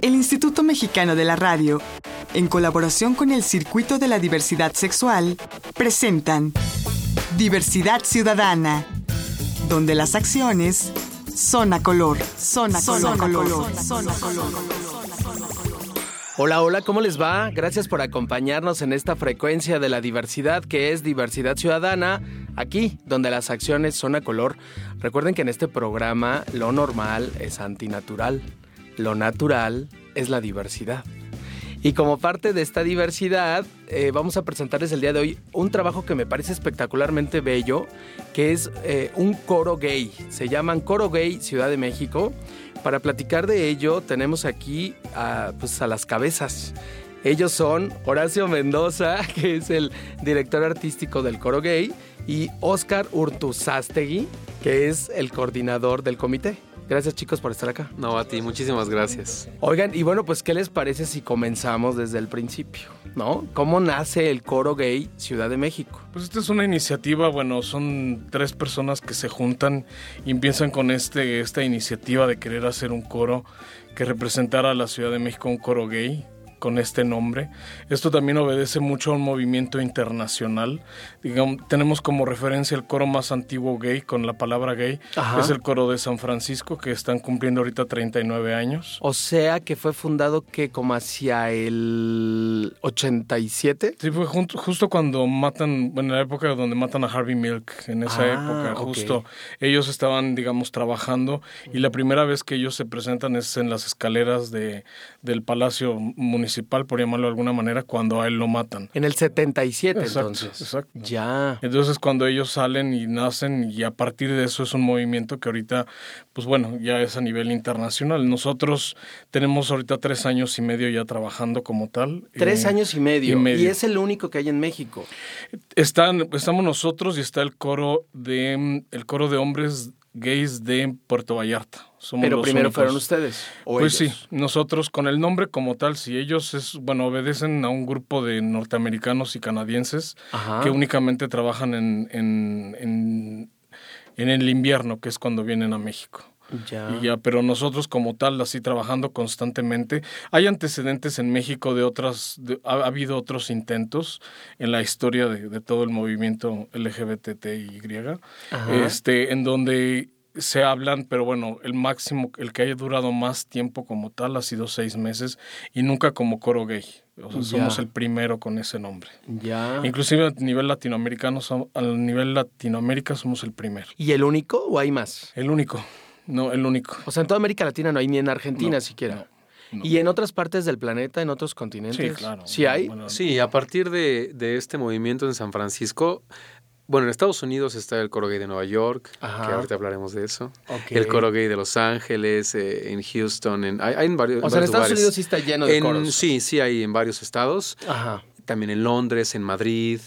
El Instituto Mexicano de la Radio, en colaboración con el Circuito de la Diversidad Sexual, presentan Diversidad Ciudadana, donde las acciones son a color, son a color, color, son a color. Hola, hola, ¿cómo les va? Gracias por acompañarnos en esta frecuencia de la diversidad que es Diversidad Ciudadana, aquí donde las acciones son a color. Recuerden que en este programa lo normal es antinatural, lo natural es la diversidad. Y como parte de esta diversidad, eh, vamos a presentarles el día de hoy un trabajo que me parece espectacularmente bello, que es eh, un coro gay. Se llaman Coro Gay Ciudad de México. Para platicar de ello, tenemos aquí a, pues, las cabezas. Ellos son Horacio Mendoza, que es el director artístico del Coro Gay, y Oscar Urtuzastegui, que es el coordinador del comité. Gracias chicos por estar acá. No, a ti, muchísimas gracias. Oigan, y bueno, pues ¿qué les parece si comenzamos desde el principio? ¿No? ¿Cómo nace el Coro Gay Ciudad de México? Pues esta es una iniciativa, bueno, son tres personas que se juntan y empiezan con este, esta iniciativa de querer hacer un coro que representara a la Ciudad de México, un coro gay con este nombre. Esto también obedece mucho a un movimiento internacional. Digamos, tenemos como referencia el coro más antiguo gay con la palabra gay. Ajá. Es el coro de San Francisco que están cumpliendo ahorita 39 años. O sea que fue fundado que como hacia el 87. Sí, fue junto- justo cuando matan, bueno, en la época donde matan a Harvey Milk, en esa Ah, época, justo ellos estaban, digamos, trabajando y la primera vez que ellos se presentan es en las escaleras de, del Palacio Municipal, por llamarlo de alguna manera, cuando a él lo matan. En el 77 Exacto, entonces. exacto. Ya. Entonces cuando ellos salen y nacen y a partir de eso es un movimiento que ahorita, pues bueno, ya es a nivel internacional. Nosotros tenemos ahorita tres años y medio ya trabajando como tal. Tres Eh, años y medio. y medio. es el único que hay en México. Están, estamos nosotros y está el coro de el coro de hombres gays de Puerto Vallarta. Somos Pero los primero únicos. fueron ustedes. ¿o Pues ellos? sí, nosotros con el nombre como tal, si ellos es, bueno, obedecen a un grupo de norteamericanos y canadienses Ajá. que únicamente trabajan en, en, en, en el invierno, que es cuando vienen a México. Ya. Y ya, pero nosotros como tal, así trabajando constantemente. Hay antecedentes en México de otras, de- ha, ha habido otros intentos en la historia de, de todo el movimiento LGBTI, este, en donde se hablan, pero bueno, el máximo, el que haya durado más tiempo como tal ha sido seis meses y nunca como coro gay. O sea, somos el primero con ese nombre. Ya. Inclusive a nivel latinoamericano, a nivel Latinoamérica somos el primero. ¿Y el único o hay más? El único. No, el único. O sea, en toda América Latina no hay ni en Argentina No, siquiera. no, no. ¿Y en otras partes del planeta, en otros continentes? Sí, claro. ¿Sí hay? Bueno, Sí, a partir de, de este movimiento en San Francisco, bueno, en Estados Unidos está el coro gay de Nueva York, Ajá. que ahorita hablaremos de eso. El coro gay de Los Ángeles, eh, en Houston, en, hay, hay en varios, O sea, en Estados lugares. Unidos sí está lleno de En- coros. Sí, sí, hay en varios estados. Ajá. También en Londres, en Madrid.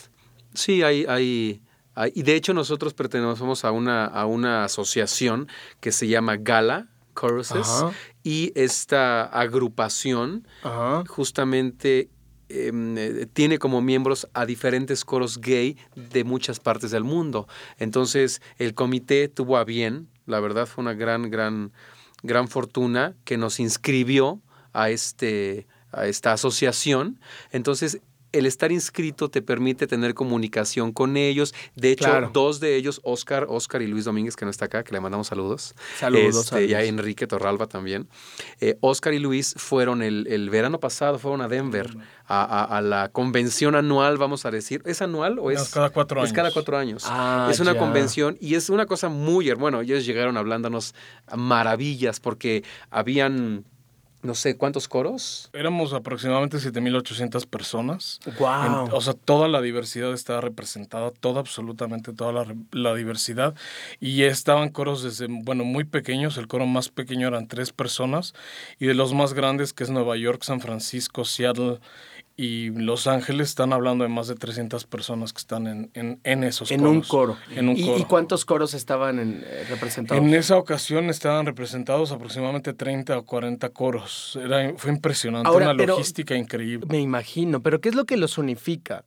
Sí, hay, hay, hay- y de hecho nosotros pertenecemos a una, a una asociación que se llama Gala Choruses Ajá. y esta agrupación Ajá. justamente em, eh, tiene como miembros a diferentes coros gay de muchas partes del mundo. Entonces, el comité tuvo a bien, la verdad fue una gran, gran, gran fortuna que nos inscribió a, este, a esta asociación. Entonces, el estar inscrito te permite tener comunicación con ellos. De hecho, Claro. dos de ellos, Oscar, Oscar y Luis Domínguez, que no está acá, que le mandamos saludos. Saludos, Este, y a. Enrique Torralba también. Eh, Oscar y Luis fueron el, el verano pasado, fueron a Denver, a, a- a la convención anual, vamos a decir. ¿Es anual o es? Es cada cuatro Es años. cada cuatro años. Ah, es una ya. convención y es una cosa muy, bueno, ellos llegaron hablándonos maravillas porque habían, no sé, ¿cuántos coros? Éramos aproximadamente 7.800 personas. Wow. En- o sea, toda la diversidad estaba representada, toda, absolutamente toda la, la diversidad. Y estaban coros desde, bueno, muy pequeños. El coro más pequeño eran tres personas. Y de los más grandes, que es Nueva York, San Francisco, Seattle y Los Ángeles, están hablando de más de 300 personas que están en, en, en esos en coros. un coro. En un ¿Y, coro. y cuántos coros estaban en- eh, representados? En esa ocasión estaban representados aproximadamente 30 o 40 coros. Era, fue impresionante, Ahora, una pero- logística increíble. Me imagino, pero ¿qué es lo que los unifica?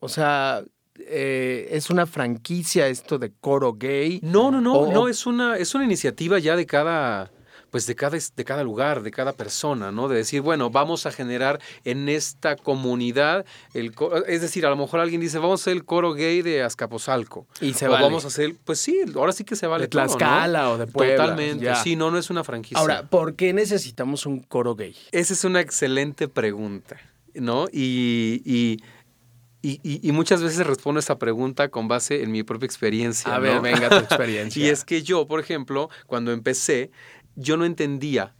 O sea, eh, ¿es una franquicia esto de coro gay? No, no, no, O- no, es una, es una iniciativa ya de cada, pues de cada, de cada lugar, de cada persona, ¿no? De decir, bueno, vamos a generar en esta comunidad, el es decir, a lo mejor alguien dice, vamos a hacer el coro gay de Azcapotzalco. Y se o vale. vamos a hacer, pues sí, ahora sí que se vale De Tlaxcala o de Puebla. Totalmente, ya. sí, no, no es una franquicia. Ahora, ¿por qué necesitamos un coro gay? Esa es una excelente pregunta, ¿no? Y, y, y, y- y muchas veces respondo esa pregunta con base en mi propia experiencia. A ver, venga tu experiencia. y es que yo, por ejemplo, cuando empecé, yo no entendía,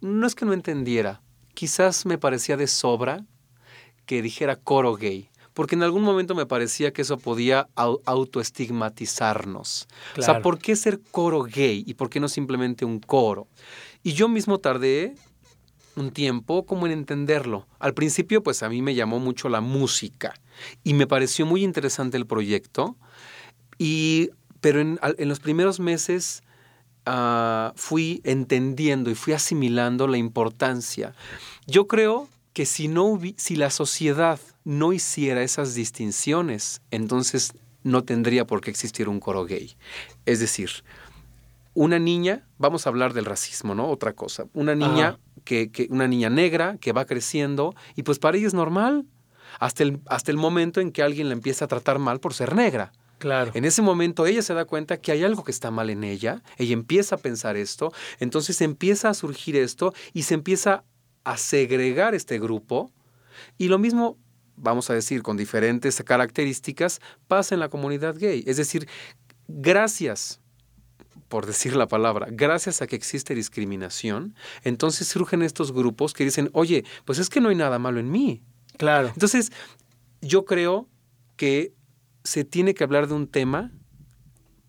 no es que no entendiera, quizás me parecía de sobra que dijera coro gay. Porque en algún momento me parecía que eso podía au- autoestigmatizarnos. O sea. ¿por qué ser coro gay y por qué no simplemente un coro? Y yo mismo tardé un tiempo como en entenderlo. Al principio, pues a mí me llamó mucho la música y me pareció muy interesante el proyecto. Y, pero en, en los primeros meses ah, fui entendiendo y fui asimilando la importancia. Yo creo que si, no si la sociedad no hiciera esas distinciones, entonces no tendría por qué existir un coro gay. Es decir, una niña, vamos a hablar del racismo, ¿no? Otra cosa. Una niña que- una niña negra que va creciendo y pues para ella es normal hasta el, hasta el momento en que alguien la empieza a tratar mal por ser negra. Claro. En ese momento ella se da cuenta que hay algo que está mal en ella, ella empieza a pensar esto, entonces empieza a surgir esto y se empieza a segregar este grupo y lo mismo, vamos a decir, con diferentes características, pasa en la comunidad gay. Es decir, gracias, por decir la palabra, gracias a que existe discriminación, entonces surgen estos grupos que dicen, oye, pues es que no hay nada malo en mí. Claro. Entonces, yo creo que se tiene que hablar de un tema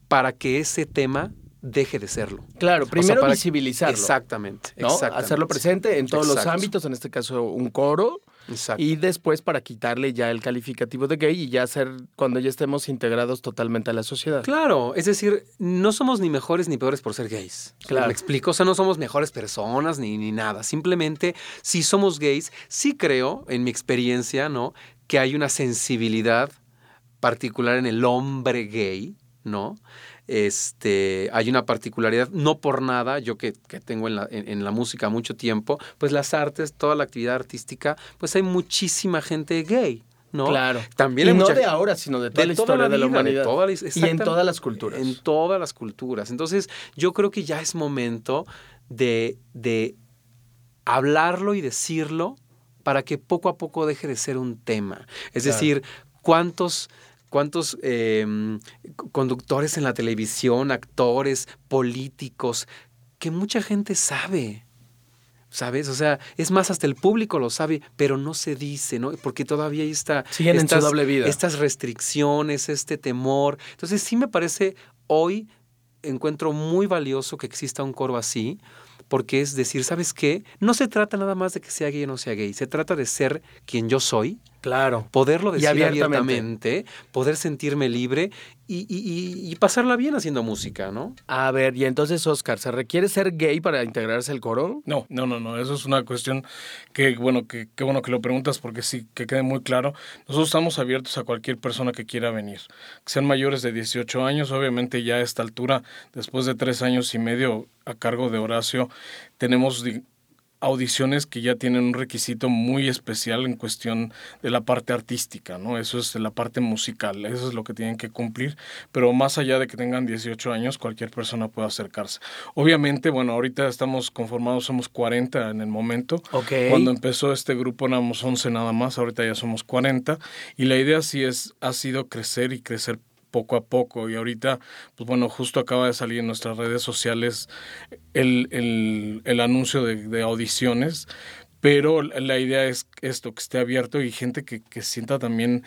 para que ese tema deje de serlo. Claro, O sea, primero para- visibilizarlo. Exactamente, ¿no? exactamente. Hacerlo presente en todos los ámbitos, en este caso un coro, Exacto. y después para quitarle ya el calificativo de gay y ya ser cuando ya estemos integrados totalmente a la sociedad. Claro, es decir, no somos ni mejores ni peores por ser gays. Claro. Me explico, o sea, no somos mejores personas ni, ni nada. Simplemente, si somos gays, sí creo, en mi experiencia, ¿no? Que hay una sensibilidad particular en el hombre gay, ¿no? Este, hay una particularidad, no por nada, yo que, que tengo en la, en- en la música mucho tiempo, pues las artes, toda la actividad artística, pues hay muchísima gente gay, ¿no? Claro. También y no mucha de ahora, sino de toda la toda historia de la humanidad. toda la- y en todas las culturas. En todas las culturas. Entonces, yo creo que ya es momento de, de hablarlo y decirlo para que poco a poco deje de ser un tema. Es Claro. decir, cuántos cuántos eh, conductores en la televisión, actores, políticos, que mucha gente sabe. ¿Sabes? O sea, es más, hasta el público lo sabe, pero no se dice, ¿no? Porque todavía hay esta, Siguen en su estas- doble vida. estas restricciones, este temor. Entonces, sí me parece, hoy encuentro muy valioso que exista un coro así, porque es decir, ¿sabes qué? No se trata nada más de que sea gay o no sea gay, se trata de ser quien yo soy, Claro. poderlo decir abiertamente. abiertamente, poder sentirme libre y, y- y- y pasarla bien haciendo música, ¿no? A ver, y entonces, Oscar, ¿se requiere ser gay para integrarse al coro? No, no, no, no. Eso es una cuestión que, bueno, que, que bueno que lo preguntas porque sí, que quede muy claro. Nosotros estamos abiertos a cualquier persona que quiera venir. Que sean mayores de 18 años, obviamente ya a esta altura, después de tres años y medio a cargo de Horacio, tenemos audiciones que ya tienen un requisito muy especial en cuestión de la parte artística, ¿no? Eso es la parte musical, eso es lo que tienen que cumplir, pero más allá de que tengan 18 años, cualquier persona puede acercarse. Obviamente, bueno, ahorita estamos conformados, somos 40 en el momento. Ok. Cuando empezó este grupo éramos 11 nada más, ahorita ya somos 40 y la idea sí es ha sido crecer y crecer poco a poco. Y ahorita, pues bueno, justo acaba de salir en nuestras redes sociales el, el, anuncio de, de audiciones, pero la idea es esto, que esté abierto y gente que, que sienta también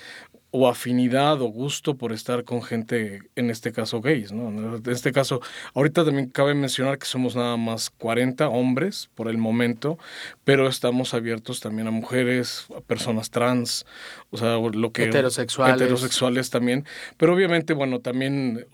o afinidad o gusto por estar con gente, en este caso gays, ¿no? En este caso, ahorita también cabe mencionar que somos nada más 40 hombres por el momento, pero estamos abiertos también a mujeres, a personas trans, o sea, lo que... Heterosexuales. Heterosexuales también, pero obviamente, bueno, también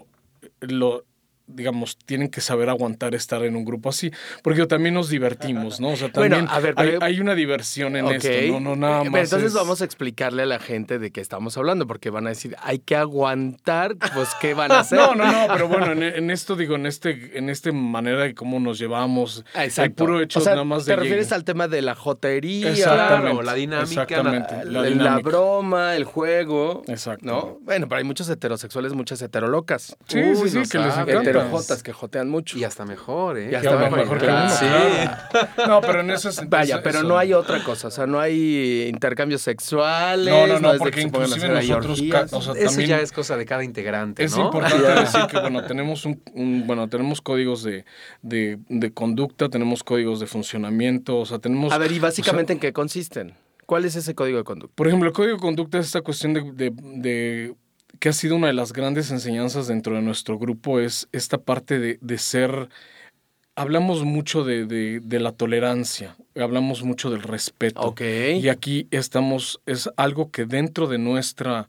lo digamos, tienen que saber aguantar estar en un grupo así, porque también nos divertimos, ¿no? O sea, también a ver, hay, pero- hay una diversión en esto, no, no nada Eh, pero más. entonces es- vamos a explicarle a la gente de qué estamos hablando, porque van a decir, hay que aguantar, pues, ¿qué van a hacer? No, no, no, pero bueno, en, en esto digo, en este, en este manera de cómo nos llevamos, Ah, el Exacto. puro hecho o sea, nada más de Te refieres llegue. al tema de la jotería, Claro, la dinámica, exactamente, la, la la dinámica. broma, el juego. Exacto. ¿No? Bueno, pero hay muchos heterosexuales, muchas heterolocas. Sí, Uy, sí, sí, no que les. Encanta. Heterojotas que jotean mucho. Y hasta mejor, ¿eh? Y hasta mejor, mejor que uno, Sí. No, pero en eso es... Vaya, eso- pero eso- no hay otra cosa, o sea, no hay intercambios sexuales. No, no, no, es de porque inclusive nosotros, o sea, Eso también ya es cosa de cada integrante, es ¿no? importante decir que, bueno, tenemos un, un- bueno, tenemos códigos de, de, de conducta, tenemos códigos de funcionamiento, o sea, tenemos... A ver, ¿y básicamente en qué consisten? ¿Cuál es ese código de conducta? Por ejemplo, el código de conducta es esta cuestión de, de- de- que ha sido una de las grandes enseñanzas dentro de nuestro grupo, es esta parte de, de ser... Hablamos mucho de, de- de la tolerancia, hablamos mucho del respeto. Y aquí estamos, es algo que dentro de nuestra,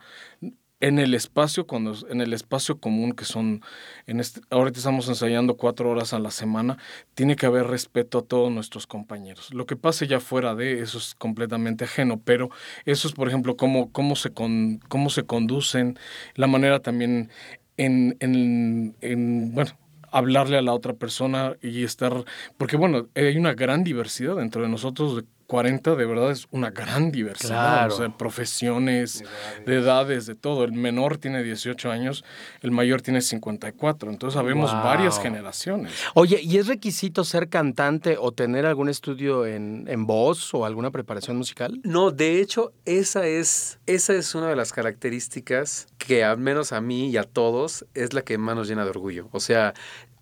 en el espacio, cuando, en el espacio común que son, en este, ahorita estamos ensayando cuatro horas a la semana, tiene que haber respeto a todos nuestros compañeros. Lo que pase ya fuera de eso es completamente ajeno, pero eso es, por ejemplo, cómo, cómo, se, con, cómo se conducen, la manera también en, en, en, bueno, hablarle a la otra persona y estar, porque bueno, hay una gran diversidad dentro de nosotros, de 40 de verdad es una gran diversidad, Claro. o sea, profesiones, de edades, de todo. El menor tiene 18 años, el mayor tiene 54, entonces sabemos Wow. varias generaciones. Oye, ¿y es requisito ser cantante o tener algún estudio en, en voz o alguna preparación musical? No, de hecho, esa es, esa es una de las características que al menos a mí y a todos es la que más nos llena de orgullo. O sea,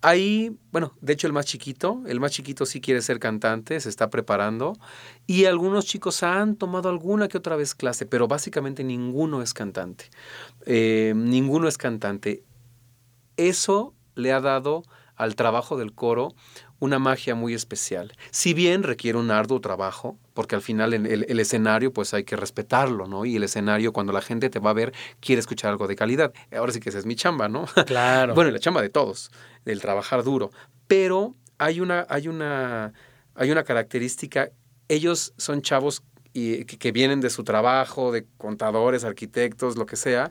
ahí, bueno, de hecho el más chiquito, el más chiquito sí quiere ser cantante, se está preparando y algunos chicos han tomado alguna que otra vez clase, pero básicamente ninguno es cantante. Eh, ninguno es cantante. Eso le ha dado al trabajo del coro una magia muy especial. Si bien requiere un arduo trabajo, porque al final el, el escenario pues hay que respetarlo, ¿no? Y el escenario cuando la gente te va a ver quiere escuchar algo de calidad. Ahora sí que esa es mi chamba, ¿no? Claro. Bueno, y la chamba de todos, del trabajar duro. Pero hay una, hay una, hay una característica. Ellos son chavos y, que, que vienen de su trabajo, de contadores, arquitectos, lo que sea.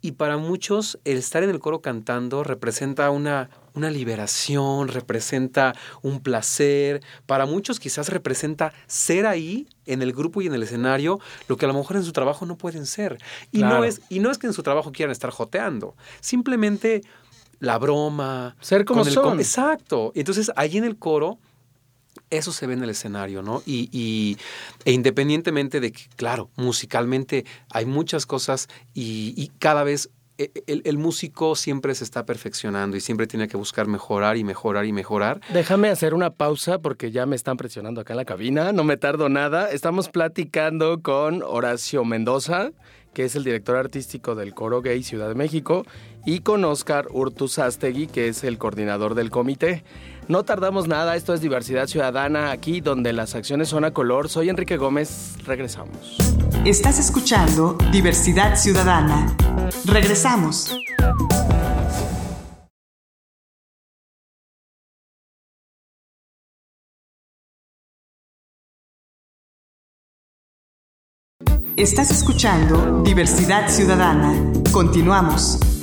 Y para muchos el estar en el coro cantando representa una, una liberación, representa un placer. Para muchos quizás representa ser ahí en el grupo y en el escenario lo que a lo mejor en su trabajo no pueden ser. Y, Claro. no, es, y no es que en su trabajo quieran estar joteando, simplemente la broma. Ser como con son. Exacto. Entonces ahí en el coro eso se ve en el escenario, ¿no? Y, e independientemente de que, claro, musicalmente hay muchas cosas y, cada vez e- el, el músico siempre se está perfeccionando y siempre tiene que buscar mejorar y mejorar y mejorar. Déjame hacer una pausa porque ya me están presionando acá en la cabina, no me tardo nada. Estamos platicando con Horacio Mendoza, que es el director artístico del Coro Gay Ciudad de México, y con Oscar Urtuzastegui, que es el coordinador del comité. No tardamos nada, esto es Diversidad Ciudadana, aquí donde las acciones son a color. Soy Enrique Gómez, regresamos. Estás escuchando Diversidad Ciudadana. Regresamos. Estás escuchando Diversidad Ciudadana. Continuamos.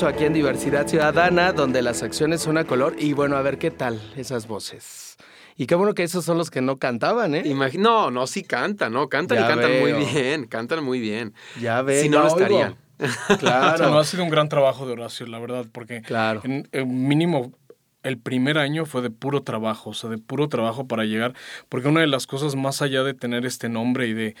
Regreso aquí en Diversidad Ciudadana, donde las acciones son a color. Y bueno, a ver qué tal esas voces. Y qué bueno que esos son los que no cantaban, ¿eh? Imagi- no, no, sí cantan, ¿no? Cantan Ya y cantan muy veo. bien, cantan muy bien. Ya ves. si no, no estarían. O sea, no, Claro. ha sido un gran trabajo de Horacio, la verdad, porque Claro. en, en mínimo el primer año fue de puro trabajo, o sea, de puro trabajo para llegar, porque una de las cosas más allá de tener este nombre y de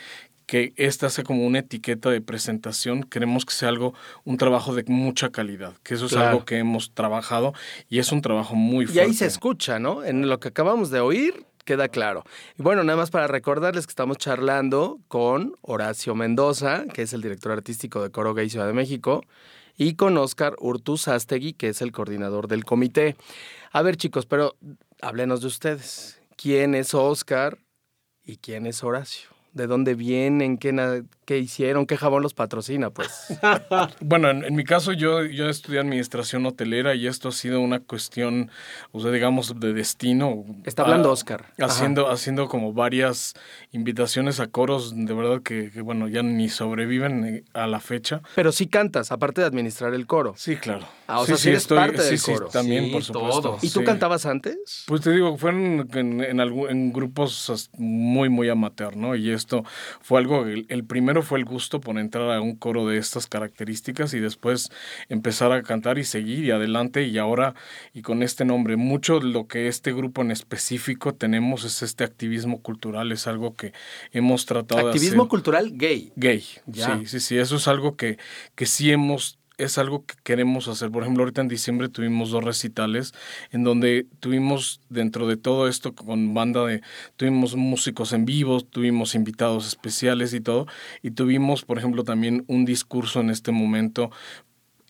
que esta sea como una etiqueta de presentación, queremos que sea algo, un trabajo de mucha calidad, que eso es Claro. algo que hemos trabajado y es un trabajo muy Y fuerte. ahí se escucha, ¿no? En lo que acabamos de oír, queda claro. Y bueno, nada más para recordarles que estamos charlando con Horacio Mendoza, que es el director artístico de Coro Gay Ciudad de México, y con Oscar Urtuz Astegui, que es el coordinador del comité. A ver, chicos, pero háblenos de ustedes. ¿Quién es Oscar y quién es Horacio? ¿De dónde vienen? ¿Qué, qué hicieron? ¿Qué jabón los patrocina? Pues. Bueno, en, en mi caso yo, yo estudié administración hotelera y esto ha sido una cuestión, o sea, digamos, de destino. Está hablando Ah, Oscar. Ajá. Haciendo, haciendo como varias invitaciones a coros, de verdad que, que, bueno, ya ni sobreviven eh, a la fecha. Pero sí cantas, aparte de administrar el coro. Sí, claro. Ah, o sí, sea, sí, sí eres estoy, parte sí, del sí, coro. también, Sí, por supuesto. todo. ¿Y tú cantabas antes? Pues te digo, fueron en, en, grupos muy, muy amateur, ¿no? Y esto fue algo, el, el primero fue el gusto por entrar a un coro de estas características y después empezar a cantar y seguir y adelante y ahora, y con este nombre, mucho de lo que este grupo en específico tenemos es este activismo cultural, es algo que hemos tratado Activismo de hacer. cultural gay. Gay, Ya. sí, sí, sí, eso es algo que, que sí hemos es algo que queremos hacer. Por ejemplo, ahorita en diciembre tuvimos dos recitales en donde tuvimos dentro de todo esto con banda de, tuvimos músicos en vivo, tuvimos invitados especiales y todo, y tuvimos, por ejemplo, también un discurso en este momento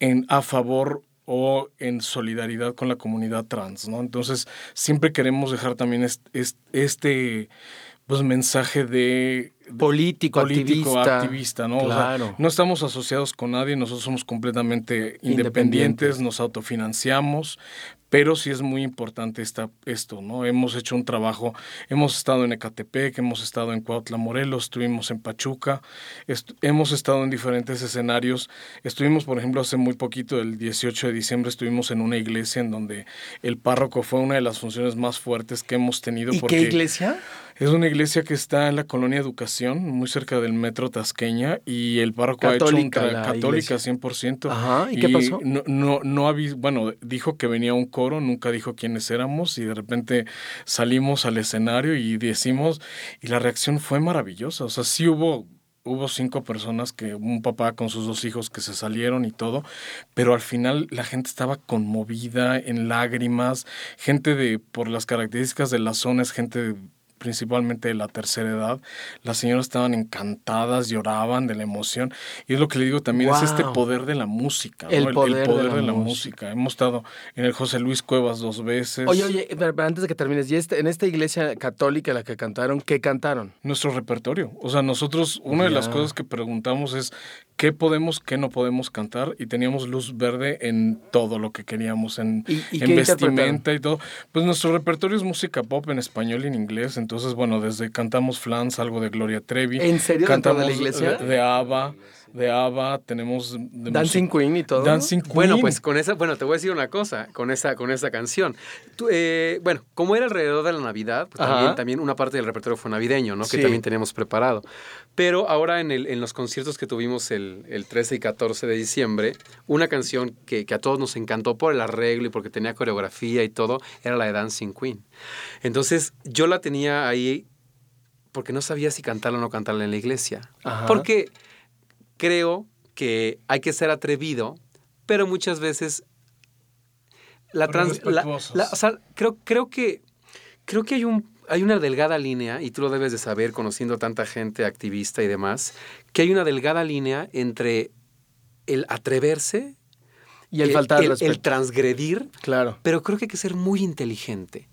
en a favor o en solidaridad con la comunidad trans, ¿no? Entonces, siempre queremos dejar también est- est- este, pues mensaje de Político, político, activista. activista, ¿no? O sea, Claro. no estamos asociados con nadie, nosotros somos completamente Independientes. independientes, nos autofinanciamos, pero sí es muy importante esta, esto, ¿no? Hemos hecho un trabajo, hemos estado en Ecatepec, hemos estado en Cuautla, Morelos, estuvimos en Pachuca, est- hemos estado en diferentes escenarios. Estuvimos, por ejemplo, hace muy poquito, el 18 de diciembre, estuvimos en una iglesia en donde el párroco fue una de las funciones más fuertes que hemos tenido. ¿Y porque qué iglesia? Es una iglesia que está en la colonia Educación, muy cerca del metro Tasqueña, y el párroco ha hecho un Católica iglesia. 100%. Ajá, ¿y qué pasó? No, no, no avis- bueno, dijo que venía un coro, nunca dijo quiénes éramos, y de repente salimos al escenario y decimos, y la reacción fue maravillosa. O sea, sí hubo hubo cinco personas que un papá con sus dos hijos que se salieron y todo, pero al final la gente estaba conmovida en lágrimas, gente de por las características de la zona es gente principalmente de la tercera edad, las señoras estaban encantadas, lloraban de la emoción. Y es lo que le digo también, es este Wow. poder de la música. ¿no? El poder de la de la música. música. Hemos estado en el José Luis Cuevas dos veces. Oye, oye, pero antes de que termines, ¿y este- en esta iglesia católica en la que cantaron, qué cantaron? nuestro repertorio. O sea, nosotros, una de las cosas que preguntamos es qué podemos, qué no podemos cantar y teníamos luz verde en todo lo que queríamos, en, ¿Y- y en vestimenta y todo. Pues nuestro repertorio es música pop en español y en inglés, entonces, bueno, desde cantamos Flans, algo de Gloria Trevi. ¿En serio dentro de la Cantamos iglesia? De, de ABBA, de ABBA, tenemos... de Dancing música- Queen y todo. Dancing Queen. Bueno, pues con esa, bueno, te voy a decir una cosa, con esa, con esa canción. Tú, eh, bueno, como era alrededor de la Navidad, pues también, también una parte del repertorio fue navideño, ¿no? Sí. Que también teníamos preparado. Pero ahora en, el, en los conciertos que tuvimos el, el 13 y 14 de diciembre, una canción que, que a todos nos encantó por el arreglo y porque tenía coreografía y todo, era la de Dancing Queen. Entonces yo la tenía ahí porque no sabía si cantarla o no cantarla en la iglesia. Ajá. Porque creo que hay que ser atrevido, pero muchas veces la trans, la- respetuosos. la- o sea, creo, creo que creo que hay un hay una delgada línea y tú lo debes de saber conociendo a tanta gente activista y demás, que hay una delgada línea entre el atreverse Y el faltar el transgredir, Claro. pero creo que hay que ser muy inteligente.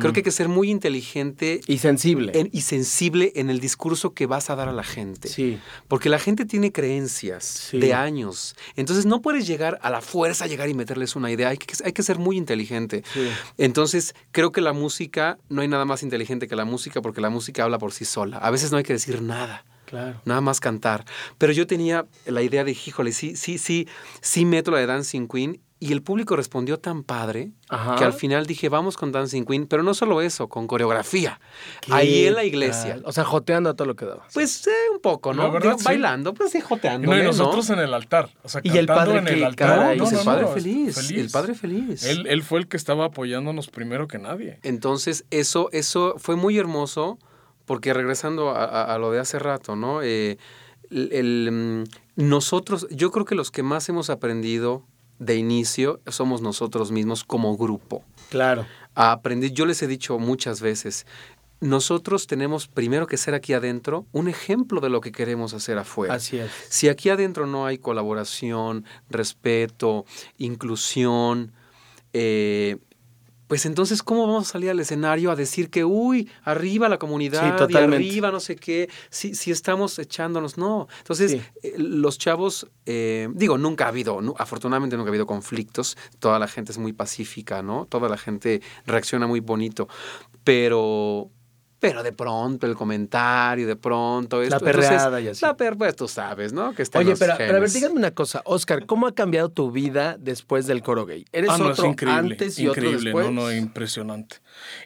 Creo que hay que ser muy inteligente Y sensible. en- y sensible en el discurso que vas a dar a la gente. Sí. Porque la gente tiene creencias Sí. de años. Entonces no puedes llegar a la fuerza, llegar y meterles una idea. Hay que, hay que ser muy inteligente. Sí. Entonces creo que la música, no hay nada más inteligente que la música porque la música habla por sí sola. A veces no hay que decir nada. Claro. Nada más cantar. Pero yo tenía la idea de, híjole, sí, sí, sí, sí meto la de Dancing Queen. Y el público respondió tan padre Ajá. que al final dije, vamos con Dancing Queen. Pero no solo eso, con coreografía. Ahí en la ¿Qué iglesia. tal? O sea, joteando a todo lo que daba. Pues eh, un poco, ¿no? Verdad, Digo, sí. Bailando, pues sí, joteando. no, y nosotros en el altar. O sea, Y el padre en que el altar. caray, no, el no, padre no, feliz, el padre feliz. Él, él fue el que estaba apoyándonos primero que nadie. Entonces, eso, eso fue muy hermoso, porque regresando a, a- a lo de hace rato, ¿no? Eh, el, el, mm, nosotros, yo creo que los que más hemos aprendido de inicio somos nosotros mismos como grupo. Claro. A aprender, yo les he dicho muchas veces, nosotros tenemos primero que ser aquí adentro un ejemplo de lo que queremos hacer afuera. Así es. Si aquí adentro no hay colaboración, respeto, inclusión, eh, pues entonces, ¿cómo vamos a salir al escenario a decir que, uy, arriba la comunidad, Sí, y arriba no sé qué, si, si estamos echándonos? No. Entonces, Sí. eh, los chavos, eh, digo, nunca ha habido, afortunadamente nunca ha habido conflictos, toda la gente es muy pacífica, ¿no? Toda la gente reacciona muy bonito, pero... Pero de pronto el comentario, de pronto esto. entonces, perreada y así. La per, pues tú sabes, ¿no? Que está en Oye, los pero, pero a ver, genes. díganme una cosa. Oscar, ¿cómo ha cambiado tu vida después del coro gay? ¿Eres Ah, no, otro es increíble. antes y otro increíble, después? no, no, impresionante.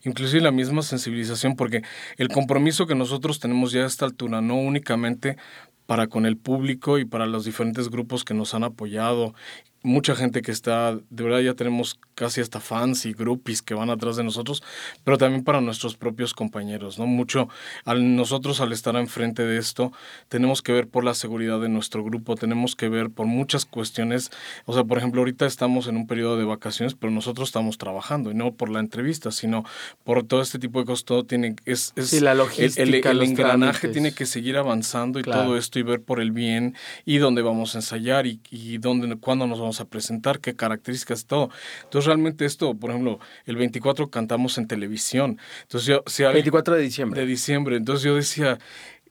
Inclusive la misma sensibilización, porque el compromiso que nosotros tenemos ya a esta altura, no únicamente para con el público y para los diferentes grupos que nos han apoyado, mucha gente que está, de verdad ya tenemos casi hasta fans y groupies que van atrás de nosotros, pero también para nuestros propios compañeros, ¿no? Mucho, al nosotros al estar enfrente de esto, tenemos que ver por la seguridad de nuestro grupo, tenemos que ver por muchas cuestiones, o sea, por ejemplo, ahorita estamos en un periodo de vacaciones, pero nosotros estamos trabajando, y no por la entrevista, sino por todo este tipo de cosas, todo tiene, es, es Sí, la logística, el, engranaje tiene que seguir avanzando y Claro. todo esto y ver por el bien y dónde vamos a ensayar y, y dónde, cuándo nos vamos a presentar, qué características, todo. Entonces realmente esto, por ejemplo, el 24 cantamos en televisión. Entonces yo, si alguien- 24 de diciembre. de diciembre, entonces yo decía,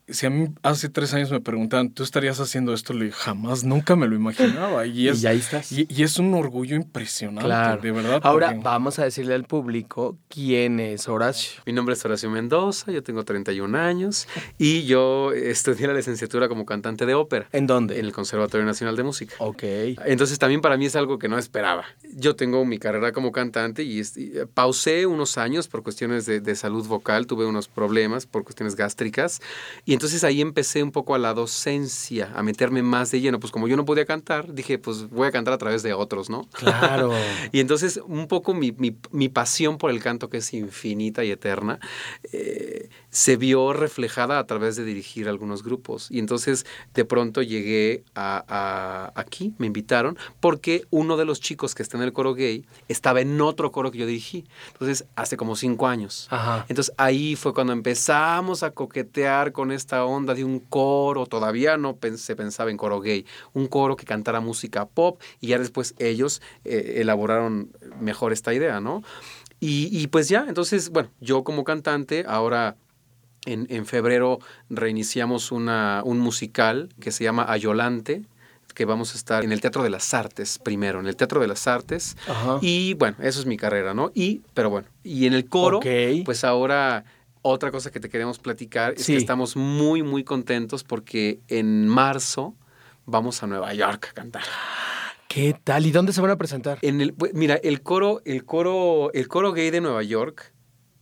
si a mí hace tres años me preguntaban, ¿tú estarías haciendo esto? Le dije, jamás, nunca me lo imaginaba. Y, es, y ahí estás. y, y es un orgullo impresionante, claro. de verdad. Ahora porque- vamos a decirle al público quién es Horacio. Mi nombre es Horacio Mendoza, yo tengo 31 años y yo estudié la licenciatura como cantante de ópera ¿En dónde? en el Conservatorio Nacional de Música. Ok. Entonces también para mí es algo que no esperaba. Yo tengo mi carrera como cantante y, es- y, eh, pausé unos años por cuestiones de, de salud vocal, tuve unos problemas por cuestiones gástricas y entonces ahí empecé un poco a la docencia, a meterme más de lleno. Pues como yo no podía cantar, dije pues voy a cantar a través de otros, ¿no? Claro. Y entonces un poco mi, mi- mi pasión por el canto, que es infinita y eterna, eh, se vio reflejada a través de dirigir algunos grupos. Y entonces de pronto llegué a, a- aquí, me invitaron, porque uno de los chicos que está en el coro gay estaba en otro coro que yo dirigí. Entonces, hace como cinco años. Ajá. Entonces ahí fue cuando empezamos a coquetear con esta onda de un coro, todavía no se pensaba en coro gay, un coro que cantara música pop y ya después ellos eh, elaboraron mejor esta idea, ¿no? Y, y pues ya, entonces, bueno, yo como cantante ahora... En, en febrero reiniciamos una, un musical que se llama Ayolante, que vamos a estar en el Teatro de las Artes primero, en el Teatro de las Artes. Ajá. Y bueno, eso es mi carrera, ¿no? Y, pero bueno, y en el coro, pues ahora otra cosa que te queremos platicar es Sí. que estamos muy, muy contentos porque en marzo vamos a Nueva York a cantar. ¿Qué tal? ¿Y dónde se van a presentar? En el, mira, el coro, el coro, el coro gay de Nueva York,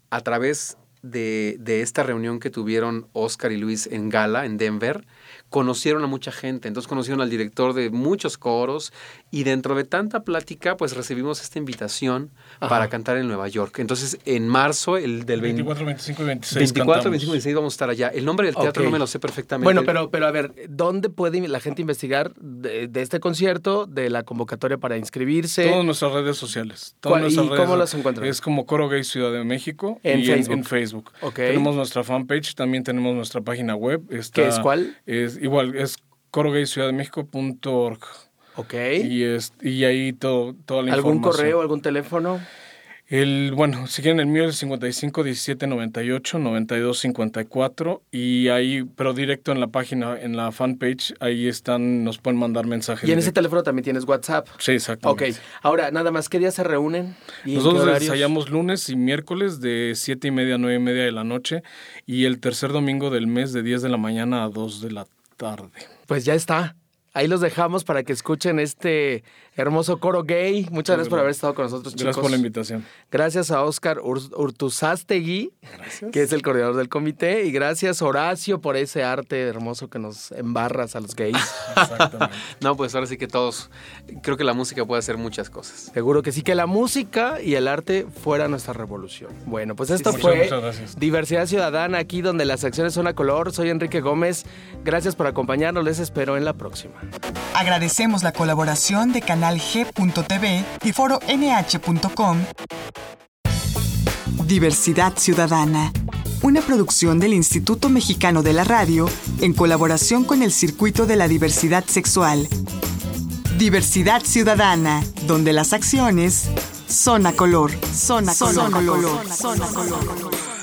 a través de, de esta reunión que tuvieron Oscar y Luis en Gala, en Denver, conocieron a mucha gente. Entonces conocieron al director de muchos coros y dentro de tanta plática, pues recibimos esta invitación Ajá. para cantar en Nueva York. Entonces, en marzo, el del 20 24, 25 y 26 24, cantamos. 25 y 26 vamos a estar allá. El nombre del teatro Ok. no me lo sé perfectamente. Bueno, pero, pero a ver, ¿dónde puede la gente investigar de, de este concierto, de la convocatoria para inscribirse? Todas nuestras redes sociales. Todas ¿Cuál- nuestras y redes cómo las encuentran? Es como Coro Gay Ciudad de México. En y Facebook. En, Facebook. Ok. Tenemos nuestra fanpage, también tenemos nuestra página web. Está- ¿Qué es cuál? Es igual, es corogayciudaddemexico.org. Ok. Y, es, y ahí todo, toda la ¿Algún información. correo, algún teléfono? El, bueno, si quieren el mío es 55 17 98 92 54 y ahí, pero directo en la página, en la fanpage, ahí están, nos pueden mandar mensajes. Y en ese teléfono también tienes WhatsApp. Sí, exactamente. Ok, ahora nada más, ¿qué días se reúnen? ¿Y Nosotros ensayamos lunes y miércoles de 7 y media a 9 y media de la noche y el tercer domingo del mes de 10 de la mañana a 2 de la tarde. Pues ya está. Ahí los dejamos para que escuchen este hermoso coro gay. Muchas gracias por haber estado con nosotros, chicos. Gracias por la invitación. Gracias a Oscar Urtuzastegui, que es el coordinador del comité. Y gracias, Horacio, por ese arte hermoso que nos embarras a los gays. Exactamente. no, pues ahora sí que todos. Creo que la música puede hacer muchas cosas. Seguro que sí, que la música y el arte fuera nuestra revolución. Bueno, pues esto fue Diversidad Ciudadana, aquí donde las acciones son a color. Soy Enrique Gómez. Gracias por acompañarnos. Les espero en la próxima. Agradecemos la colaboración de Canal G.tv y Foro NH.com. Diversidad Ciudadana, una producción del Instituto Mexicano de la Radio en colaboración con el Circuito de la Diversidad Sexual. Diversidad Ciudadana, donde las acciones son a color, son a color, color, son a color.